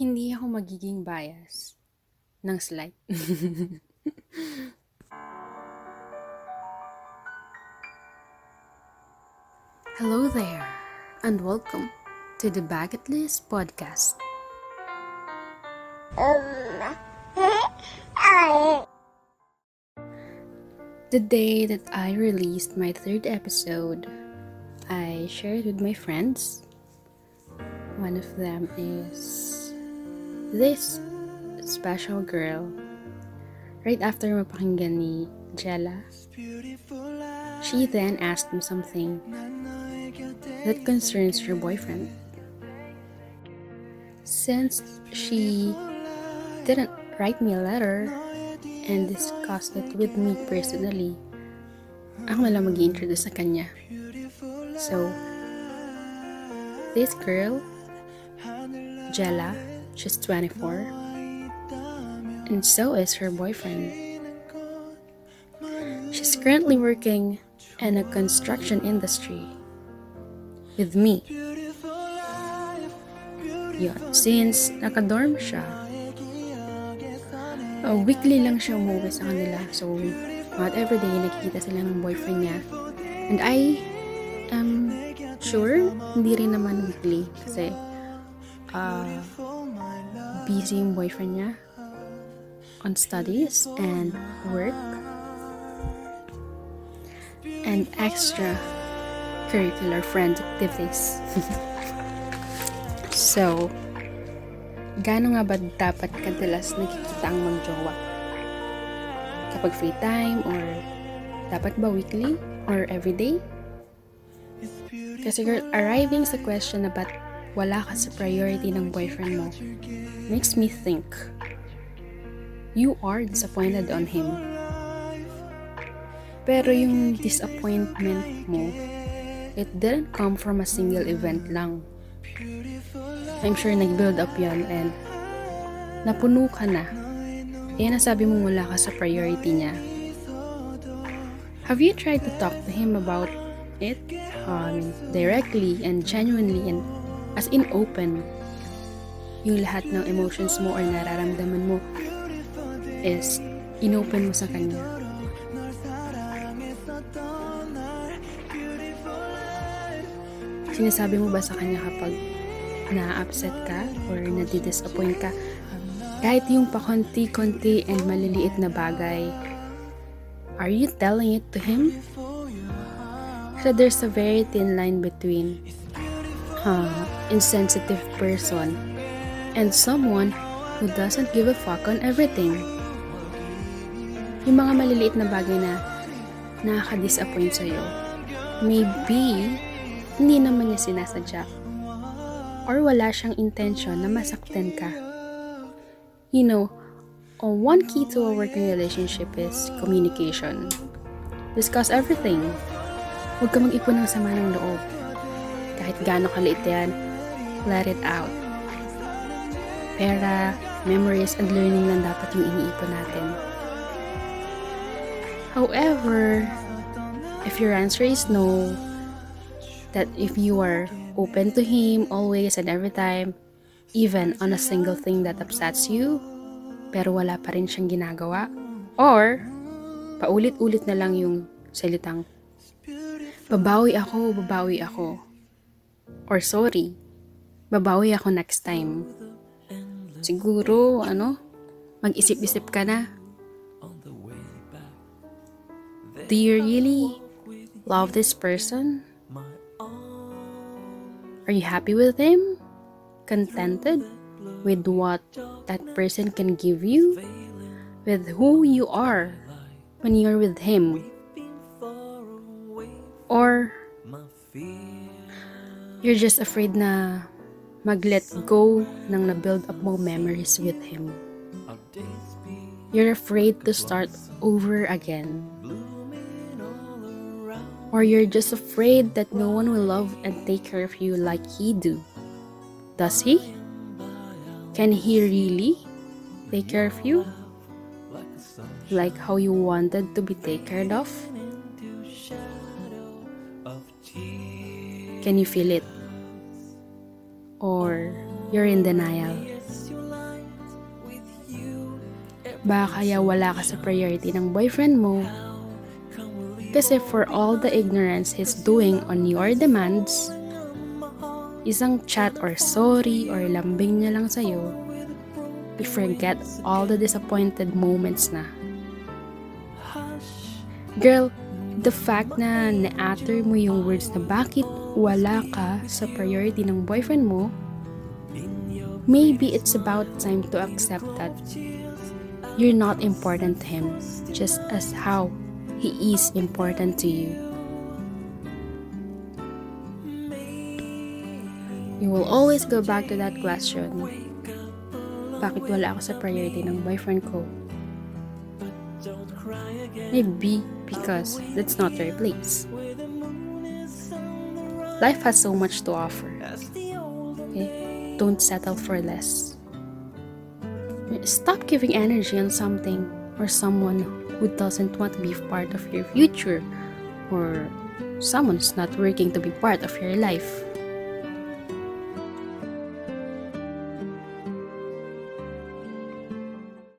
Hindi ako magiging bias ng slight. Hello there, and welcome to the Bucket List Podcast. The day that I released my third episode, I shared with my friends. One of them is this special girl. Right after mapakinggan ni Jella, she then asked me something that concerns her boyfriend. Since she didn't write me a letter and discuss it with me personally, ako na lang mag-introduce sa kanya. So, this girl, Jella, she's 24, and so is her boyfriend. She's currently working in a construction industry with me. Yun, since nakadorm siya, uh, weekly lang siya umuwi sa kanila. So, not every day nakikita sila ng boyfriend niya. And I am sure, hindi rin naman weekly. Kasi, uh, busy yung boyfriend niya on studies and work and extra curricular friend activities. so, gaano nga ba dapat kadalas nakikita ang magjowa? Kapag free time or dapat ba weekly or everyday? Kasi girl, arriving sa question na ba't wala ka sa priority ng boyfriend mo makes me think you are disappointed on him. Pero yung disappointment mo, it didn't come from a single event lang. I'm sure nag-build up yan and napuno ka na. Kaya nasabi mo wala ka sa priority niya. Have you tried to talk to him about it um, directly and genuinely and as in open? Yung lahat ng emotions mo or nararamdaman mo is inopen mo sa kanya. Sinasabi mo ba sa kanya kapag na-upset ka or nadidisappoint ka, kahit yung pakonti-konti and maliliit na bagay, are you telling it to him? So there's a very thin line between uh, insensitive person and someone who doesn't give a fuck on everything. Yung mga maliliit na bagay na nakaka-disappoint sa'yo, maybe hindi naman niya sinasadya or wala siyang intention na masaktan ka. You know, one key to a working relationship is communication. Discuss everything. Huwag ka mag-ipon ng sama ng loob. Kahit gaano kaliit yan, let it out. Pera, memories, and learning lang dapat yung iniipon natin. However, if your answer is no, that if you are open to him always and every time, even on a single thing that upsets you, pero wala pa rin siyang ginagawa, or paulit-ulit na lang yung salitang, babawi ako, babawi ako, or sorry, babawi ako next time. Siguro, ano, mag-isip-isip ka na. Do you really love this person? Are you happy with him? Contented with what that person can give you? With who you are when you're with him? Or you're just afraid na mag-let go ng na-build up mo memories with him. You're afraid to start over again. Or you're just afraid that no one will love and take care of you like he do. Does he? Can he really take care of you? Like how you wanted to be taken care of? Can you feel it? Or you're in denial? Baka kaya wala ka sa priority ng boyfriend mo. Kasi for all the ignorance he's doing on your demands, isang chat or sorry or lambing niya lang sa'yo, you forget all the disappointed moments na. Girl, the fact na na-utter mo yung words na bakit wala ka sa priority ng boyfriend mo, maybe it's about time to accept that you're not important to him just as how he is important to you. You will always go back to that question. Bakit wala ako sa priority ng boyfriend ko? Maybe because that's not your place. Life has so much to offer. Okay? Don't settle for less. Stop giving energy on something or someone who doesn't want to be part of your future or someone who's not working to be part of your life.